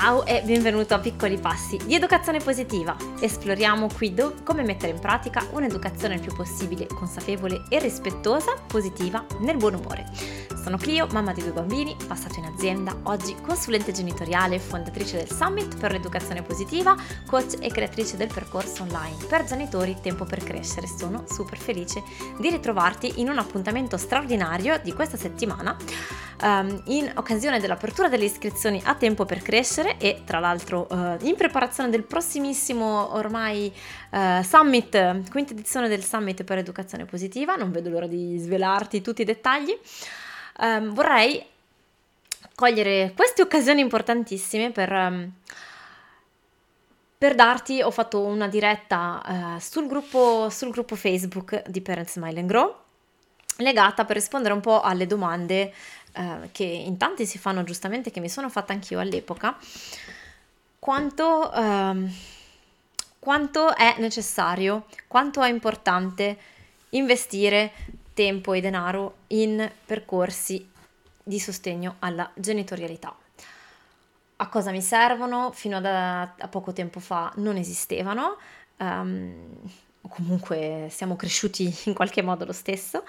Ciao e benvenuto a Piccoli Passi di Educazione Positiva. Esploriamo qui do- come mettere in pratica un'educazione il più possibile consapevole e rispettosa, positiva, nel buon umore. Sono Clio, mamma di due bambini, passato in azienda, oggi consulente genitoriale, fondatrice del Summit per l'educazione positiva, coach e creatrice del percorso online per genitori Tempo per crescere. Sono super felice di ritrovarti in un appuntamento straordinario di questa settimana um, in occasione dell'apertura delle iscrizioni a Tempo per crescere e tra l'altro uh, in preparazione del prossimissimo ormai uh, Summit, quinta edizione del Summit per l'educazione positiva. Non vedo l'ora di svelarti tutti i dettagli um, vorrei cogliere queste occasioni importantissime per, um, per darti, ho fatto una diretta uh, sul, gruppo, sul gruppo Facebook di Parents Smile and Grow, legata per rispondere un po' alle domande uh, che in tanti si fanno giustamente, che mi sono fatta anch'io all'epoca, quanto, uh, quanto è necessario, quanto è importante investire tempo e denaro in percorsi di sostegno alla genitorialità. A cosa mi servono? Fino a, a poco tempo fa non esistevano, um, comunque siamo cresciuti in qualche modo lo stesso.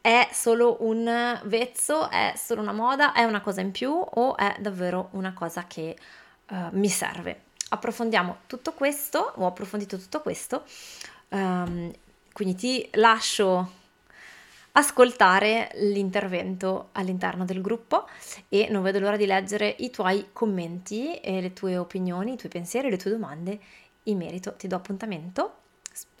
È solo un vezzo, è solo una moda, è una cosa in più o è davvero una cosa che uh, mi serve? Approfondiamo tutto questo, ho approfondito tutto questo um, quindi ti lascio ascoltare l'intervento all'interno del gruppo e non vedo l'ora di leggere i tuoi commenti le tue opinioni, i tuoi pensieri, le tue domande in merito. Ti do appuntamento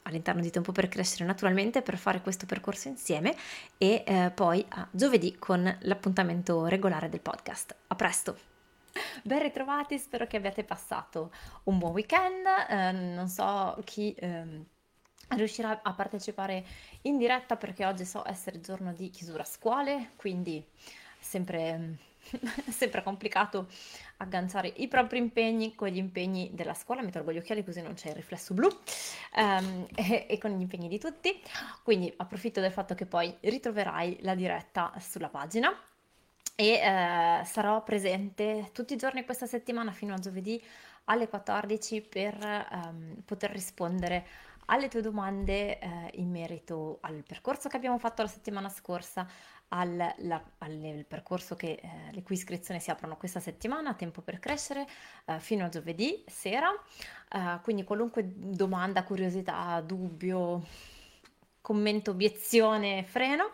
all'interno di Tempo per Crescere naturalmente per fare questo percorso insieme e eh, poi a giovedì con l'appuntamento regolare del podcast. A presto! Ben ritrovati, spero che abbiate passato un buon weekend, eh, non so chi... Eh, riuscirà a partecipare in diretta perché oggi so essere giorno di chiusura scuole, quindi sempre, sempre complicato agganciare i propri impegni con gli impegni della scuola, mi tolgo gli occhiali così non c'è il riflesso blu um, e, e, con gli impegni di tutti, quindi approfitto del fatto che poi ritroverai la diretta sulla pagina. E eh, sarò presente tutti i giorni questa settimana fino a giovedì alle 14 per um, poter rispondere alle tue domande eh, in merito al percorso che abbiamo fatto la settimana scorsa, al, la, al percorso che, eh, le cui iscrizioni si aprono questa settimana, tempo per crescere, eh, fino a giovedì sera. Eh, quindi qualunque domanda, curiosità, dubbio, commento, obiezione, freno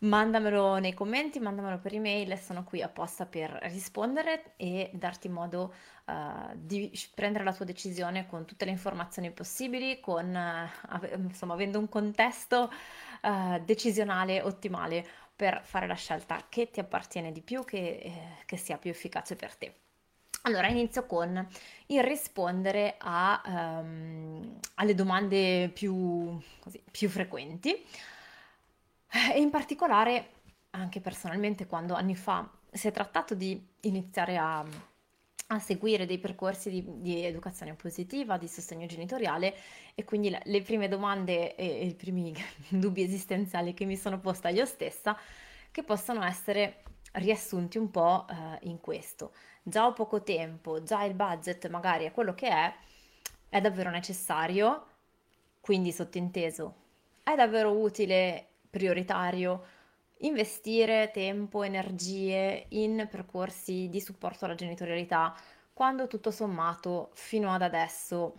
mandamelo nei commenti, mandamelo per email, sono qui apposta per rispondere e darti modo uh, di prendere la tua decisione con tutte le informazioni possibili, con, uh, insomma, avendo un contesto uh, decisionale ottimale per fare la scelta che ti appartiene di più, che, eh, che sia più efficace per te. Allora, inizio con il rispondere a, um, alle domande più, così, più frequenti. E in particolare, anche personalmente, quando anni fa si è trattato di iniziare a, a seguire dei percorsi di, di, educazione positiva, di sostegno genitoriale e quindi le, le prime domande e, e, i primi dubbi esistenziali che mi sono posta io stessa, che possono essere riassunti un po' eh, in questo. Già ho poco tempo, già il budget magari è quello che è, è davvero necessario, quindi sottinteso, è davvero utile prioritario investire tempo, energie in percorsi di supporto alla genitorialità quando tutto sommato fino ad adesso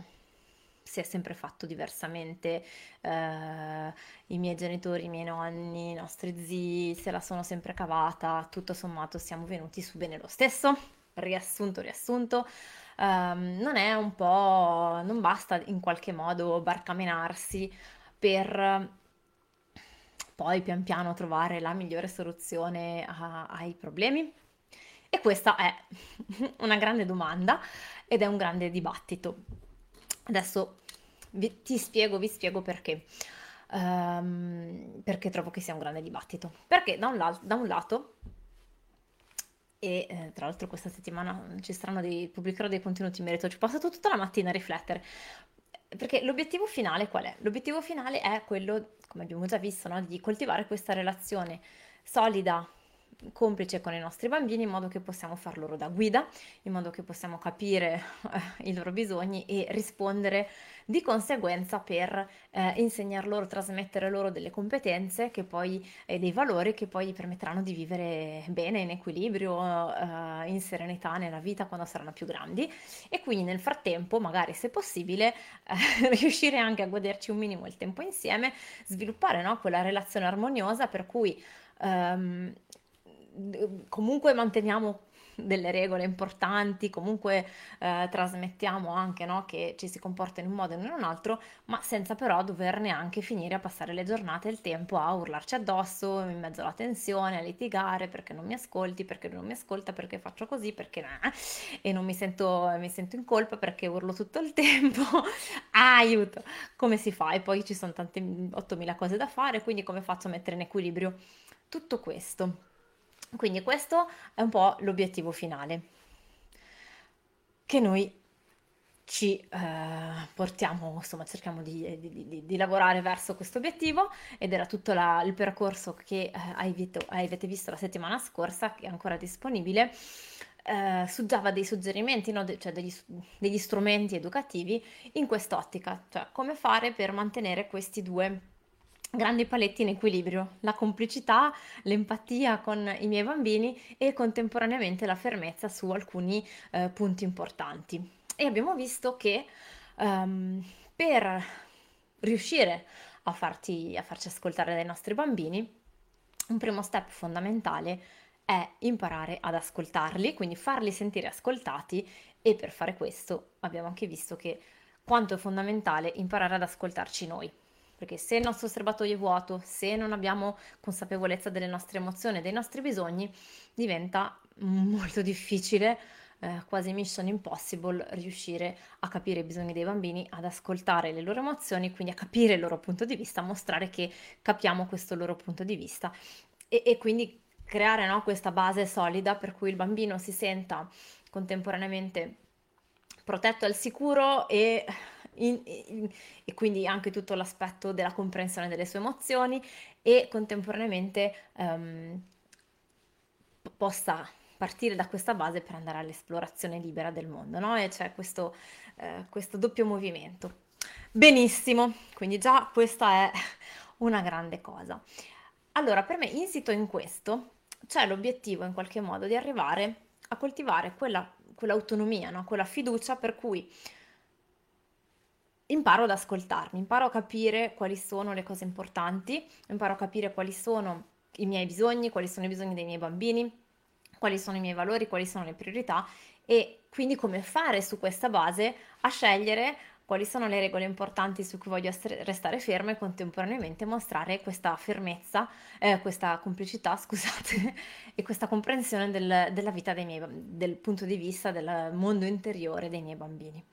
si è sempre fatto diversamente. Eh, I miei genitori, i miei nonni, i nostri zii se la sono sempre cavata, tutto sommato siamo venuti su bene lo stesso. Riassunto, riassunto. Um, non è un po', non basta in qualche modo barcamenarsi per poi pian piano trovare la migliore soluzione a, ai problemi? E questa è una grande domanda ed è un grande dibattito. Adesso vi, ti spiego, vi spiego perché. Um, perché trovo che sia un grande dibattito. Perché da un, la- da un lato, e eh, tra l'altro questa settimana ci saranno dei, pubblicherò dei contenuti in merito, ci ho passato tutta la mattina a riflettere, perché l'obiettivo finale qual è? L'obiettivo finale è quello, come abbiamo già visto, no? di coltivare questa relazione solida, complice con i nostri bambini in modo che possiamo far loro da guida, in modo che possiamo capire eh, i loro bisogni e rispondere di conseguenza per eh, insegnar loro, trasmettere loro delle competenze poi, e dei valori che poi gli permetteranno di vivere bene, in equilibrio, eh, in serenità nella vita quando saranno più grandi. E quindi nel frattempo, magari se possibile, eh, riuscire anche a goderci un minimo il tempo insieme, sviluppare no, quella relazione armoniosa per cui ehm, comunque manteniamo delle regole importanti, comunque eh, trasmettiamo anche no, che ci si comporta in un modo e non in un altro, ma senza però dover neanche finire a passare le giornate e il tempo a urlarci addosso, in mezzo alla tensione, a litigare perché non mi ascolti, perché non mi ascolta, perché faccio così, perché nah, e non mi sento, mi sento in colpa perché urlo tutto il tempo. Aiuto! Come si fa? E poi ci sono tante 8000 cose da fare, quindi come faccio a mettere in equilibrio tutto questo? Quindi questo è un po' l'obiettivo finale che noi ci eh, portiamo, insomma, cerchiamo di, di, di, di, lavorare verso questo obiettivo ed era tutto la, il percorso che eh, avete, visto la settimana scorsa, che è ancora disponibile. Eh, suggava dei suggerimenti, no? De- cioè degli, degli strumenti educativi in quest'ottica, cioè come fare per mantenere questi due grandi paletti in equilibrio, la complicità, l'empatia con i miei bambini e contemporaneamente la fermezza su alcuni eh, punti importanti. E abbiamo visto che um, per riuscire a, farti, a farci ascoltare dai nostri bambini, un primo step fondamentale è imparare ad ascoltarli, quindi farli sentire ascoltati e per fare questo abbiamo anche visto che quanto è fondamentale imparare ad ascoltarci noi perché se il nostro serbatoio è vuoto, se non abbiamo consapevolezza delle nostre emozioni dei nostri bisogni, diventa molto difficile, eh, quasi mission impossible, riuscire a capire i bisogni dei bambini, ad ascoltare le loro emozioni, quindi a capire il loro punto di vista, a mostrare che capiamo questo loro punto di vista. E, e quindi creare no, questa base solida per cui il bambino si senta contemporaneamente protetto al sicuro e in, in, e quindi anche tutto l'aspetto della comprensione delle sue emozioni e contemporaneamente um, possa partire da questa base per andare all'esplorazione libera del mondo, no? E c'è questo, eh, questo doppio movimento. Benissimo, quindi già questa è una grande cosa. Allora, per me, insito in questo, c'è l'obiettivo in qualche modo di arrivare a coltivare quella, quell'autonomia, no? quella fiducia per cui imparo ad ascoltarmi, imparo a capire quali sono le cose importanti, imparo a capire quali sono i miei bisogni, quali sono i bisogni dei miei bambini, quali sono i miei valori, quali sono le priorità e quindi come fare su questa base a scegliere quali sono le regole importanti su cui voglio restare ferma e contemporaneamente mostrare questa fermezza, eh, questa complicità, scusate, e questa comprensione del, della vita dei miei, del punto di vista del mondo interiore dei miei bambini.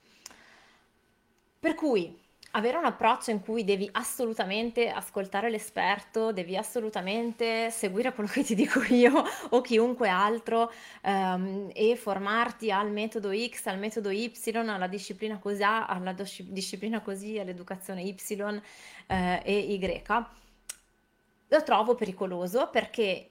Per cui avere un approccio in cui devi assolutamente ascoltare l'esperto, devi assolutamente seguire quello che ti dico io o chiunque altro um, e formarti al metodo X, al metodo Y, alla disciplina così, alla disciplina così, all'educazione Y eh, e Y, lo trovo pericoloso perché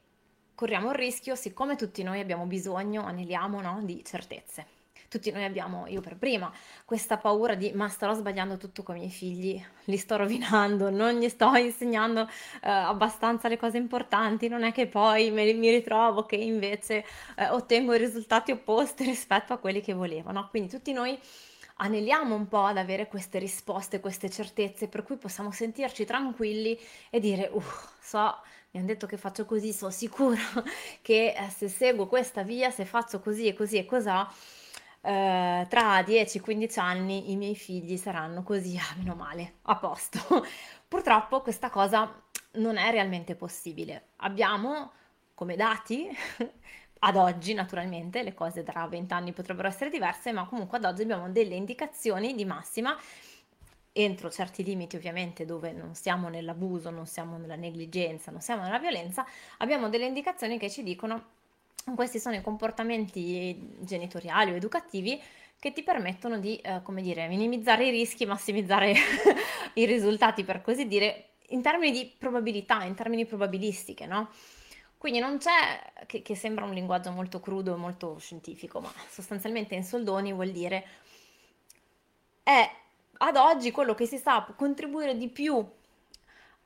corriamo il rischio, siccome tutti noi abbiamo bisogno, aneliamo no, di certezze tutti noi abbiamo, io per prima, questa paura di ma starò sbagliando tutto con i miei figli, li sto rovinando, non gli sto insegnando uh, abbastanza le cose importanti, non è che poi me, mi ritrovo che invece uh, ottengo risultati opposti rispetto a quelli che volevo, no? Quindi tutti noi aneliamo un po' ad avere queste risposte, queste certezze, per cui possiamo sentirci tranquilli e dire, uh, so, mi hanno detto che faccio così, sono sicura che eh, se seguo questa via, se faccio così e così e cos'ha, eh, tra 10-15 anni i miei figli saranno così, ah, meno male, a posto. Purtroppo questa cosa non è realmente possibile. Abbiamo come dati, ad oggi naturalmente, le cose tra 20 anni potrebbero essere diverse, ma comunque ad oggi abbiamo delle indicazioni di massima entro certi limiti ovviamente dove non siamo nell'abuso, non siamo nella negligenza, non siamo nella violenza, abbiamo delle indicazioni che ci dicono questi sono i comportamenti genitoriali o educativi che ti permettono di, eh, come dire, minimizzare i rischi, massimizzare i risultati, per così dire, in termini di probabilità, in termini probabilistiche, no? Quindi non c'è, che, che sembra un linguaggio molto crudo e molto scientifico, ma sostanzialmente in soldoni vuol dire è ad oggi quello che si sa contribuire di più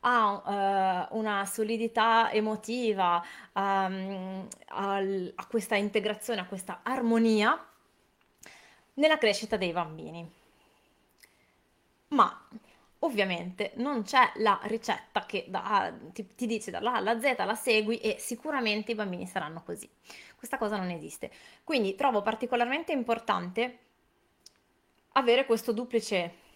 a uh, una solidità emotiva, um, al, a questa integrazione, a questa armonia nella crescita dei bambini. Ma ovviamente non c'è la ricetta che da, ti, ti, dice dalla A alla Z la segui e sicuramente i bambini saranno così. Questa cosa non esiste. Quindi trovo particolarmente importante avere questo duplice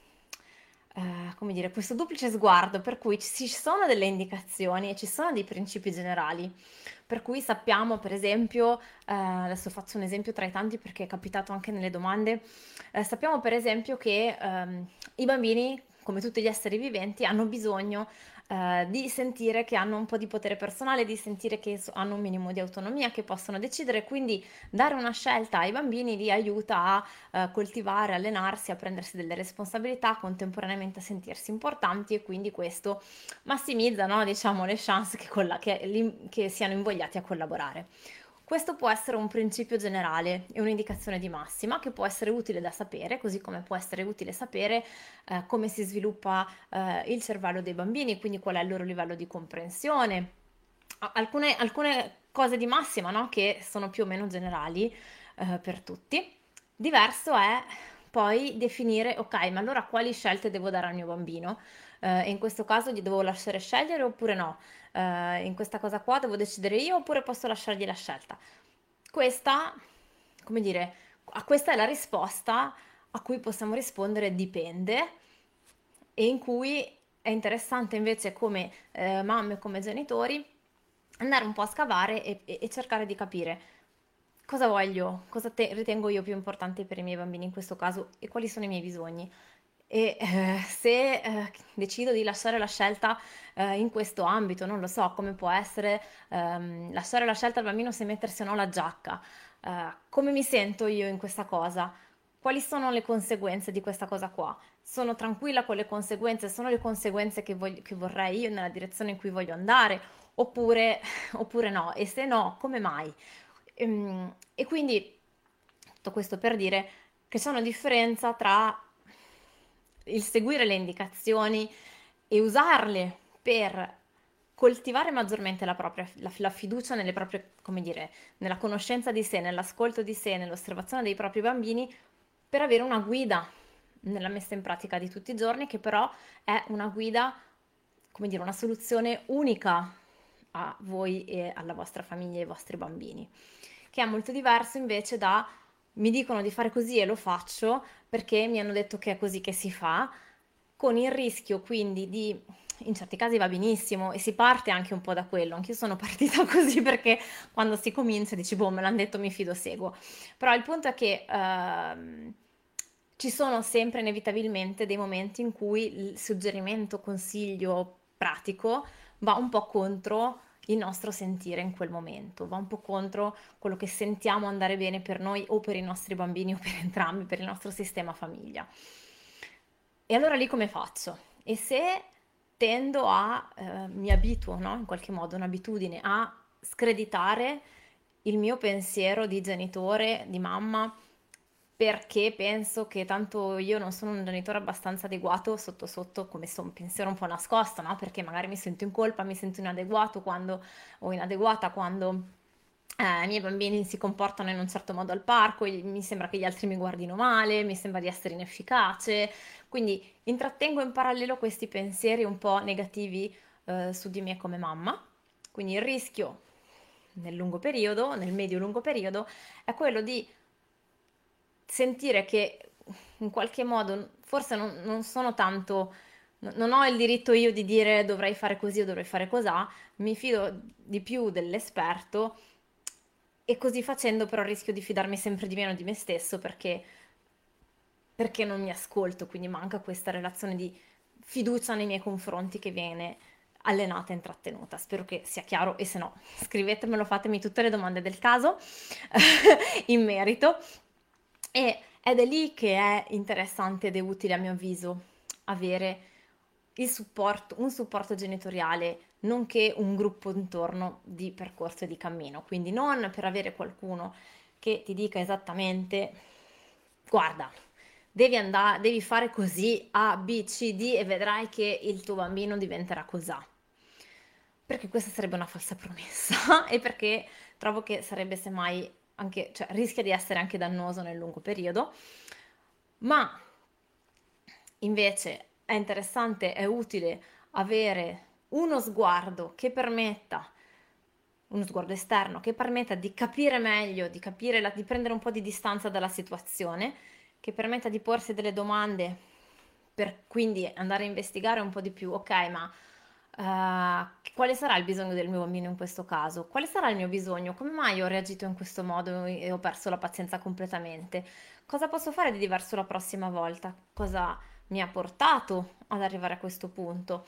Uh, come dire, questo duplice sguardo per cui ci sono delle indicazioni e ci sono dei principi generali, per cui sappiamo per esempio, uh, adesso faccio un esempio tra i tanti perché è capitato anche nelle domande, uh, sappiamo per esempio che um, i bambini come tutti gli esseri viventi, hanno bisogno eh, di sentire che hanno un po' di potere personale, di sentire che hanno un minimo di autonomia, che possono decidere, quindi dare una scelta ai bambini li aiuta a eh, coltivare, allenarsi, a prendersi delle responsabilità, contemporaneamente a sentirsi importanti e quindi questo massimizza no, diciamo, le chance che, colla- che, che siano invogliati a collaborare. Questo può essere un principio generale e un'indicazione di massima che può essere utile da sapere, così come può essere utile sapere eh, come si sviluppa eh, il cervello dei bambini, quindi qual è il loro livello di comprensione. Alcune, alcune cose di massima no? che sono più o meno generali eh, per tutti. Diverso è poi definire, ok, ma allora quali scelte devo dare al mio bambino? Eh, in questo caso gli devo lasciare scegliere oppure no, eh, in questa cosa qua devo decidere io oppure posso lasciargli la scelta. Questa, come dire, a questa è la risposta a cui possiamo rispondere dipende e in cui è interessante invece come eh, mamme, come genitori, andare un po' a scavare e, e, cercare di capire cosa voglio, cosa te- ritengo io più importante per i miei bambini in questo caso e quali sono i miei bisogni e eh, se eh, decido di lasciare la scelta eh, in questo ambito, non lo so, come può essere ehm, lasciare la scelta al bambino se mettersi o no la giacca, eh, come mi sento io in questa cosa? Quali sono le conseguenze di questa cosa qua? Sono tranquilla con le conseguenze? Sono le conseguenze che, voglio, che vorrei io nella direzione in cui voglio andare? Oppure, oppure no? E se no, come mai? E, ehm, e quindi tutto questo per dire che c'è una differenza tra il seguire le indicazioni e usarle per coltivare maggiormente la propria la, la fiducia nelle proprie, come dire, nella conoscenza di sé, nell'ascolto di sé, nell'osservazione dei propri bambini, per avere una guida nella messa in pratica di tutti i giorni, che però è una guida, come dire, una soluzione unica a voi e alla vostra famiglia e ai vostri bambini, che è molto diverso invece da mi dicono di fare così e lo faccio perché mi hanno detto che è così che si fa, con il rischio quindi di, in certi casi va benissimo e si parte anche un po' da quello, anch'io sono partita così perché quando si comincia dici boh me l'hanno detto mi fido seguo, però il punto è che uh, ci sono sempre inevitabilmente dei momenti in cui il suggerimento, consiglio pratico va un po' contro il nostro sentire in quel momento, va un po' contro quello che sentiamo andare bene per noi o per i nostri bambini o per entrambi, per il nostro sistema famiglia. E allora lì come faccio? E se tendo a, eh, mi abituo, no? In qualche modo, un'abitudine a screditare il mio pensiero di genitore, di mamma, perché penso che tanto io non sono un genitore abbastanza adeguato sotto sotto come sto un pensiero un po' nascosto, no? Perché magari mi sento in colpa, mi sento inadeguato quando, o inadeguata quando eh, i miei bambini si comportano in un certo modo al parco, mi sembra che gli altri mi guardino male, mi sembra di essere inefficace, quindi intrattengo in parallelo questi pensieri un po' negativi eh, su di me come mamma, quindi il rischio nel lungo periodo, nel medio-lungo periodo, è quello di sentire che in qualche modo forse non, non sono tanto non ho il diritto io di dire dovrei fare così o dovrei fare cos'ha, mi fido di più dell'esperto e così facendo però rischio di fidarmi sempre di meno di me stesso perché, perché non mi ascolto, quindi manca questa relazione di fiducia nei miei confronti che viene allenata e intrattenuta. Spero che sia chiaro e se no scrivetemelo, fatemi tutte le domande del caso in merito e, ed è lì che è interessante ed è utile a mio avviso avere supporto, un supporto genitoriale nonché un gruppo intorno di percorso e di cammino. Quindi non per avere qualcuno che ti dica esattamente guarda, devi andare, devi fare così A, B, C, D e vedrai che il tuo bambino diventerà così. Perché questa sarebbe una falsa promessa e perché trovo che sarebbe semmai anche, cioè rischia di essere anche dannoso nel lungo periodo, ma invece è interessante, è utile avere uno sguardo che permetta, uno sguardo esterno, che permetta di capire meglio, di, capire la, di prendere un po' di distanza dalla situazione, che permetta di porsi delle domande per quindi andare a investigare un po' di più, ok, ma uh, quale sarà il bisogno del mio bambino in questo caso? Quale sarà il mio bisogno? Come mai ho reagito in questo modo e ho perso la pazienza completamente? Cosa posso fare di diverso la prossima volta? Cosa mi ha portato ad arrivare a questo punto?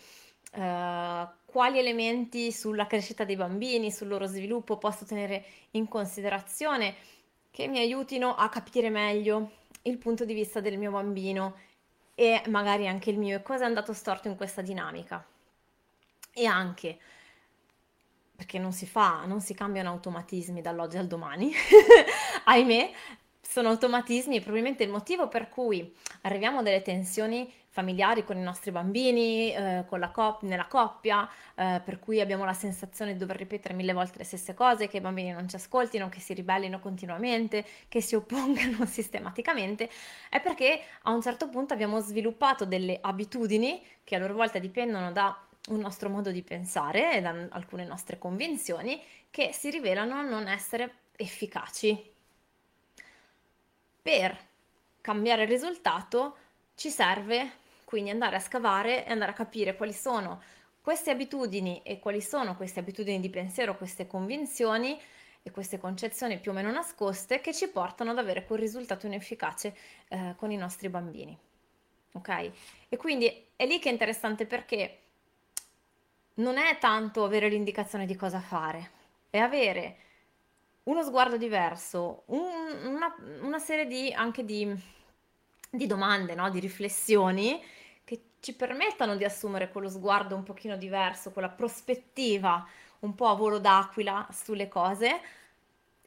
Uh, quali elementi sulla crescita dei bambini, sul loro sviluppo posso tenere in considerazione che mi aiutino a capire meglio il punto di vista del mio bambino e magari anche il mio e cosa è andato storto in questa dinamica. E anche perché non si fa, non si cambiano automatismi dall'oggi al domani, ahimè, sono automatismi e probabilmente il motivo per cui arriviamo a delle tensioni familiari con i nostri bambini, eh, cop- nella coppia, eh, per cui abbiamo la sensazione di dover ripetere mille volte le stesse cose, che i bambini non ci ascoltino, che si ribellino continuamente, che si oppongano sistematicamente, è perché a un certo punto abbiamo sviluppato delle abitudini che a loro volta dipendono da un nostro modo di pensare e da alcune nostre convinzioni che si rivelano non essere efficaci. Per cambiare il risultato ci serve quindi andare a scavare e andare a capire quali sono queste abitudini e quali sono queste abitudini di pensiero, queste convinzioni e queste concezioni più o meno nascoste che ci portano ad avere quel risultato inefficace eh, con i nostri bambini. Ok? E quindi è lì che è interessante perché non è tanto avere l'indicazione di cosa fare, è avere uno sguardo diverso, un, una, una, serie di, anche di, di domande, no? di riflessioni ci permettano di assumere quello sguardo un pochino diverso, quella prospettiva un po' a volo d'aquila sulle cose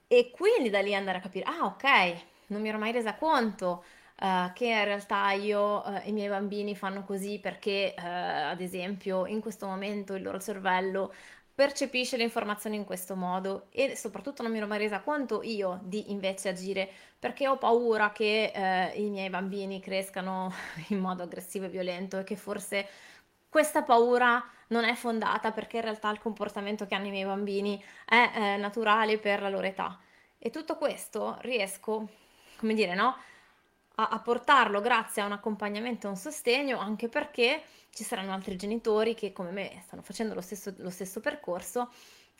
e quindi da lì andare a capire, ah ok, non mi ero mai resa conto uh, che in realtà io uh, i miei bambini fanno così perché uh, ad esempio in questo momento il loro cervello percepisce le informazioni in questo modo e soprattutto non mi ero mai resa conto io di invece agire perché ho paura che eh, i miei bambini crescano in modo aggressivo e violento e che forse questa paura non è fondata perché in realtà il comportamento che hanno i miei bambini è eh, naturale per la loro età. E tutto questo riesco, come dire, no? A, a portarlo grazie a un accompagnamento e un sostegno, anche perché ci saranno altri genitori che come me stanno facendo lo stesso, lo stesso percorso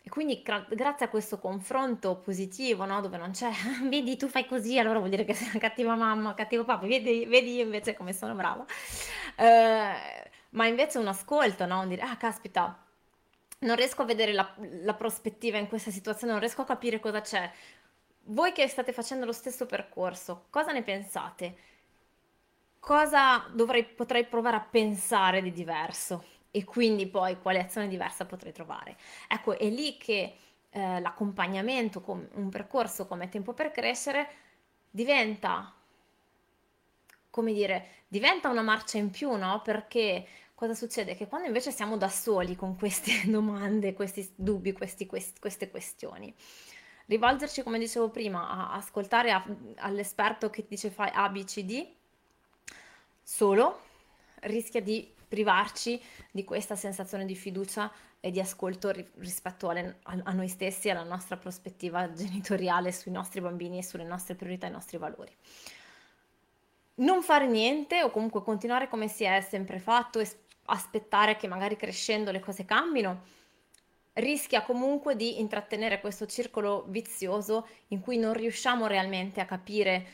e quindi gra- grazie a questo confronto positivo, no? dove non c'è, vedi tu fai così, allora vuol dire che sei una cattiva mamma, cattivo papà, vedi, vedi io invece come sono brava. Eh, ma invece un ascolto, no? Un dire, ah caspita, non riesco a vedere la, la prospettiva in questa situazione, non riesco a capire cosa c'è, voi che state facendo lo stesso percorso, cosa ne pensate? Cosa dovrei, potrei provare a pensare di diverso? E quindi poi quale azione diversa potrei trovare? Ecco, è lì che eh, l'accompagnamento con un percorso come Tempo per Crescere diventa, come dire, diventa una marcia in più, no? Perché cosa succede? Che quando invece siamo da soli con queste domande, questi dubbi, questi, questi, queste questioni, rivolgerci, come dicevo prima, a ascoltare a, all'esperto che dice fai A, B, C, D, solo rischia di privarci di questa sensazione di fiducia e di ascolto rispetto alle, a, a, noi stessi e alla nostra prospettiva genitoriale sui nostri bambini e sulle nostre priorità e i nostri valori. Non fare niente o comunque continuare come si è sempre fatto e aspettare che magari crescendo le cose cambino rischia comunque di intrattenere questo circolo vizioso in cui non riusciamo realmente a capire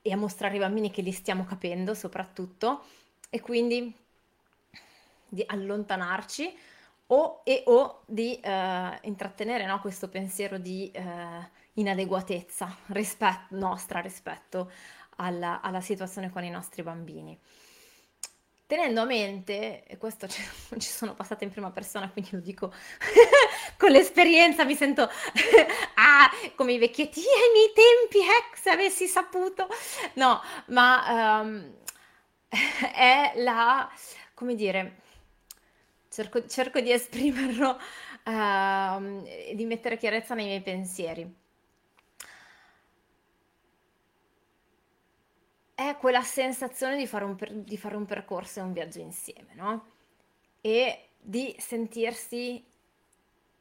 e a mostrare ai bambini che li stiamo capendo soprattutto e quindi di allontanarci o, e o di eh, intrattenere no, questo pensiero di eh, inadeguatezza rispetto, nostra rispetto alla, alla situazione con i nostri bambini. Tenendo a mente, e questo ci, ci sono passata in prima persona, quindi lo dico con l'esperienza, mi sento ah, come i vecchietti ai miei tempi, ecco, se avessi saputo. No, ma um, è la, come dire, cerco, cerco di esprimerlo, uh, di mettere chiarezza nei miei pensieri. È quella sensazione di fare un, per, di fare un percorso e un viaggio insieme, no? E di sentirsi,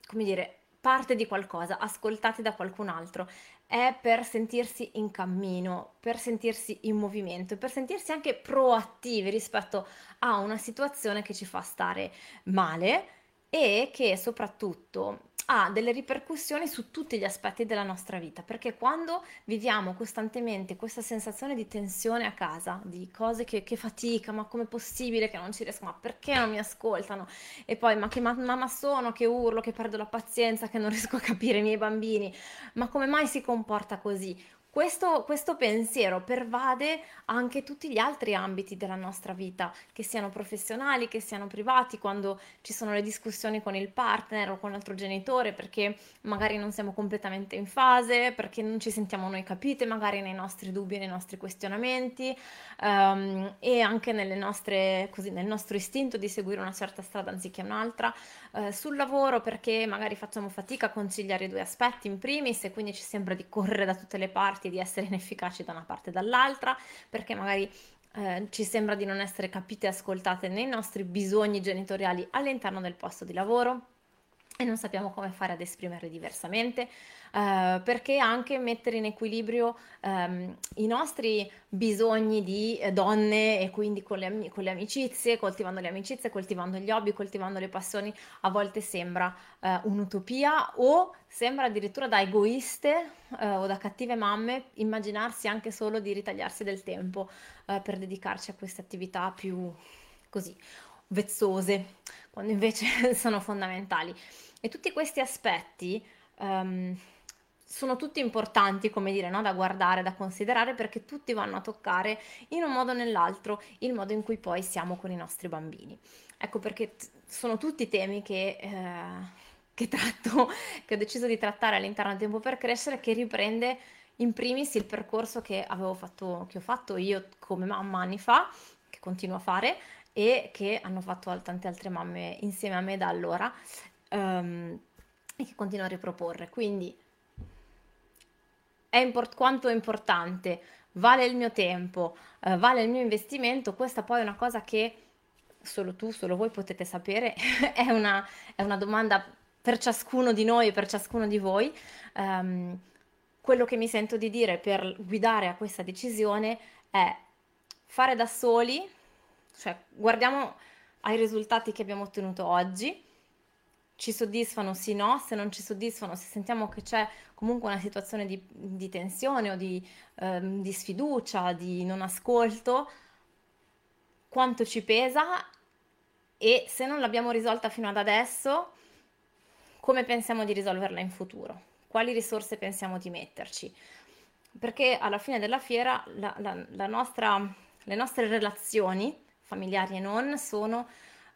come dire, parte di qualcosa, ascoltati da qualcun altro. È per sentirsi in cammino, per sentirsi in movimento, per sentirsi anche proattivi rispetto a una situazione che ci fa stare male e che soprattutto ha delle ripercussioni su tutti gli aspetti della nostra vita, perché quando viviamo costantemente questa sensazione di tensione a casa, di cose che, che fatica, ma com'è possibile che non ci riesco, ma perché non mi ascoltano? E poi, ma che mamma sono, che urlo, che perdo la pazienza, che non riesco a capire i miei bambini, ma come mai si comporta così? Questo, questo, pensiero pervade anche tutti gli altri ambiti della nostra vita, che siano professionali, che siano privati, quando ci sono le discussioni con il partner o con l'altro genitore, perché magari non siamo completamente in fase, perché non ci sentiamo noi capite, magari nei nostri dubbi, nei nostri questionamenti um, e anche nostre, così, nel nostro istinto di seguire una certa strada anziché un'altra, uh, sul lavoro perché magari facciamo fatica a conciliare i due aspetti in primis e quindi ci sembra di correre da tutte le parti scoperti di essere inefficaci da una parte e dall'altra, perché magari eh, ci sembra di non essere capite e ascoltate nei nostri bisogni genitoriali all'interno del posto di lavoro e non sappiamo come fare ad esprimerli diversamente, eh, perché anche mettere in equilibrio ehm, i nostri bisogni di donne e quindi con le, con le, amicizie, coltivando le amicizie, coltivando gli hobby, coltivando le passioni, a volte sembra eh, un'utopia o sembra addirittura da egoiste eh, o da cattive mamme immaginarsi anche solo di ritagliarsi del tempo eh, per dedicarci a queste attività più così vezzose, quando invece sono fondamentali. E tutti questi aspetti um, sono tutti importanti, come dire, no? da guardare, da considerare, perché tutti vanno a toccare in un modo o nell'altro il modo in cui poi siamo con i nostri bambini. Ecco perché t- sono tutti temi che, eh, che tratto, che ho deciso di trattare all'interno del tempo per crescere, che riprende in primis il percorso che avevo fatto, che ho fatto io come mamma anni fa, che continuo a fare, e che hanno fatto tante altre mamme insieme a me da allora um, e che continuo a riproporre. Quindi è import- quanto è importante, vale il mio tempo, uh, vale il mio investimento, questa poi è una cosa che solo tu, solo voi potete sapere, è, una, è, una, domanda per ciascuno di noi, per ciascuno di voi. Um, quello che mi sento di dire per guidare a questa decisione è fare da soli cioè, guardiamo ai risultati che abbiamo ottenuto oggi, ci soddisfano sì no, se non ci soddisfano, se sentiamo che c'è comunque una situazione di, di tensione o di, ehm, di sfiducia, di non ascolto, quanto ci pesa e se non l'abbiamo risolta fino ad adesso, come pensiamo di risolverla in futuro? Quali risorse pensiamo di metterci? Perché alla fine della fiera la, la, la nostra, le nostre relazioni familiari e non, sono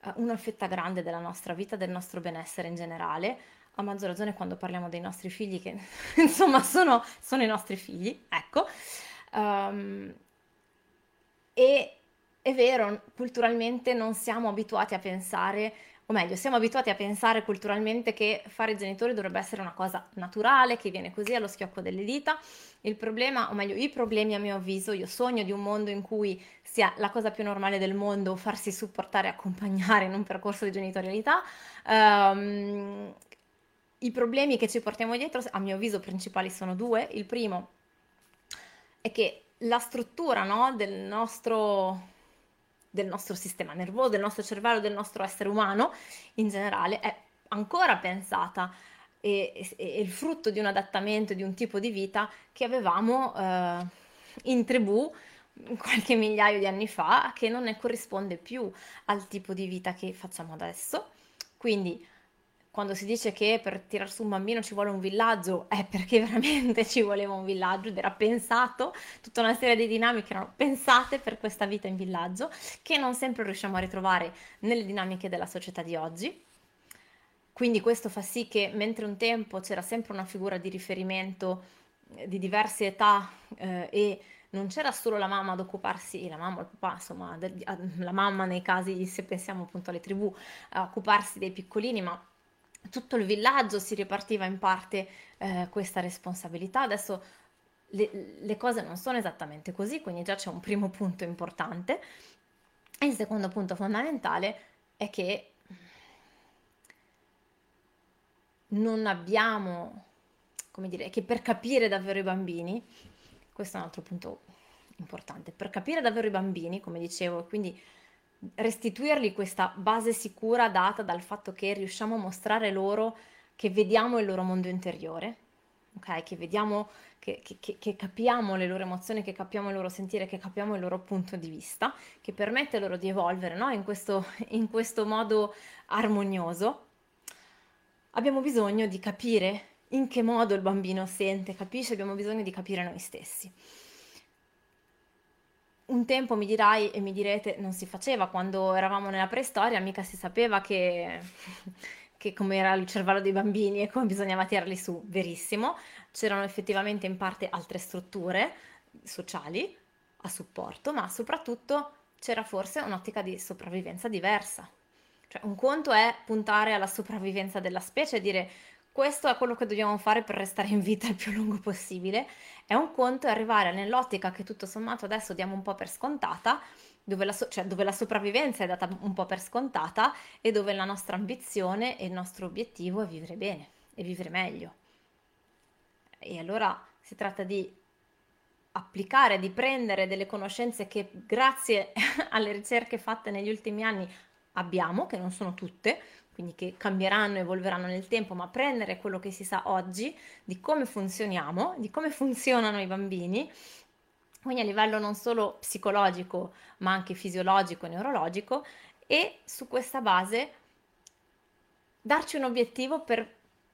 uh, una fetta grande della nostra vita, del nostro benessere in generale, a maggior ragione quando parliamo dei nostri figli, che insomma sono, sono, i nostri figli, ecco. Um, e è vero, culturalmente non siamo abituati a pensare o meglio, siamo abituati a pensare culturalmente che fare genitori dovrebbe essere una cosa naturale, che viene così allo schiocco delle dita. Il problema, o meglio, i problemi a mio avviso, io sogno di un mondo in cui sia la cosa più normale del mondo farsi supportare e accompagnare in un percorso di genitorialità. Um, I problemi che ci portiamo dietro, a mio avviso, principali sono due. Il primo è che la struttura no, del nostro del nostro sistema nervoso, del nostro cervello, del nostro essere umano in generale è ancora pensata e, è il frutto di un adattamento, di un tipo di vita che avevamo eh, in tribù qualche migliaio di anni fa che non ne corrisponde più al tipo di vita che facciamo adesso. Quindi quando si dice che per tirar su un bambino ci vuole un villaggio, è perché veramente ci voleva un villaggio ed era pensato, tutta una serie di dinamiche erano pensate per questa vita in villaggio, che non sempre riusciamo a ritrovare nelle dinamiche della società di oggi. Quindi questo fa sì che mentre un tempo c'era sempre una figura di riferimento eh, di diverse età eh, e non c'era solo la mamma ad occuparsi, la mamma o il papà, insomma, la mamma nei casi, se pensiamo appunto alle tribù, a occuparsi dei piccolini, ma tutto il villaggio si ripartiva in parte eh, questa responsabilità. Adesso le, le, cose non sono esattamente così, quindi già c'è un primo punto importante. E il secondo punto fondamentale è che non abbiamo, come dire, che per capire davvero i bambini, questo è un altro punto importante, per capire davvero i bambini, come dicevo, quindi restituirgli questa base sicura data dal fatto che riusciamo a mostrare loro che vediamo il loro mondo interiore, ok? Che vediamo, che, che, che, capiamo le loro emozioni, che capiamo il loro sentire, che capiamo il loro punto di vista, che permette loro di evolvere no? in, questo, in questo modo armonioso. Abbiamo bisogno di capire in che modo il bambino sente, capisce, abbiamo bisogno di capire noi stessi un tempo mi dirai e mi direte non si faceva. Quando eravamo nella preistoria, mica si sapeva che, che come era il cervello dei bambini e come bisognava tirarli su, verissimo, c'erano effettivamente in parte altre strutture sociali a supporto, ma soprattutto c'era forse un'ottica di sopravvivenza diversa. Cioè un conto è puntare alla sopravvivenza della specie e dire questo è quello che dobbiamo fare per restare in vita il più lungo possibile. È un conto arrivare nell'ottica che tutto sommato adesso diamo un po' per scontata, dove la, so- cioè dove la sopravvivenza è data un po' per scontata e dove la nostra ambizione e il nostro obiettivo è vivere bene e vivere meglio. E allora si tratta di applicare, di prendere delle conoscenze che grazie alle ricerche fatte negli ultimi anni abbiamo, che non sono tutte, quindi che cambieranno, evolveranno nel tempo, ma prendere quello che si sa oggi di come funzioniamo, di come funzionano i bambini, quindi a livello non solo psicologico, ma anche fisiologico neurologico, e su questa base darci un obiettivo per,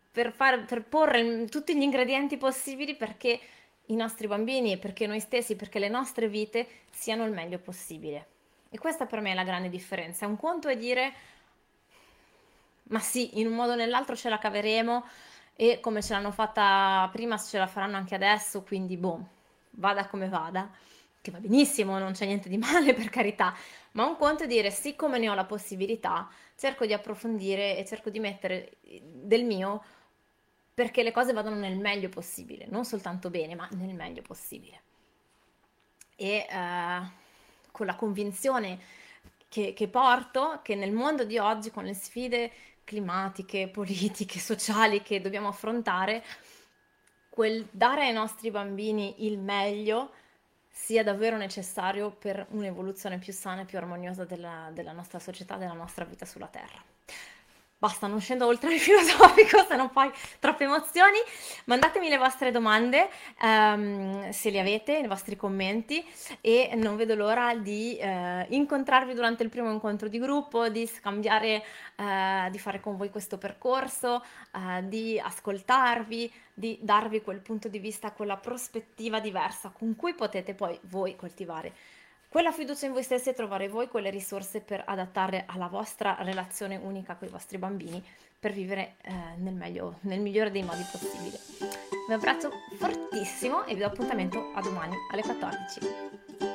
per, far, per porre tutti gli ingredienti possibili perché i nostri bambini perché noi stessi, perché le nostre vite siano il meglio possibile. E questa per me è la grande differenza. Un conto è dire ma sì, in un modo o nell'altro ce la caveremo e come ce l'hanno fatta prima ce la faranno anche adesso, quindi boh, vada come vada, che va benissimo, non c'è niente di male per carità, ma un conto è dire siccome ne ho la possibilità, cerco di approfondire e cerco di mettere del mio perché le cose vadano nel meglio possibile, non soltanto bene, ma nel meglio possibile. E eh, con la convinzione che, che porto che nel mondo di oggi, con le sfide climatiche, politiche, sociali che dobbiamo affrontare, quel dare ai nostri bambini il meglio sia davvero necessario per un'evoluzione più sana e più armoniosa della, della nostra società, della nostra vita sulla Terra basta, non scendo oltre il filosofico, se non poi troppe emozioni. Mandatemi le vostre domande, um, se le avete, i vostri commenti e non vedo l'ora di uh, incontrarvi durante il primo incontro di gruppo, di scambiare, uh, di fare con voi questo percorso, uh, di ascoltarvi, di darvi quel punto di vista, quella prospettiva diversa con cui potete poi voi coltivare quella fiducia in voi stessi e trovare voi quelle risorse per adattare alla vostra relazione unica con i vostri bambini per vivere eh, nel, meglio, nel migliore dei modi possibile. Vi abbraccio fortissimo e vi do appuntamento a domani alle 14.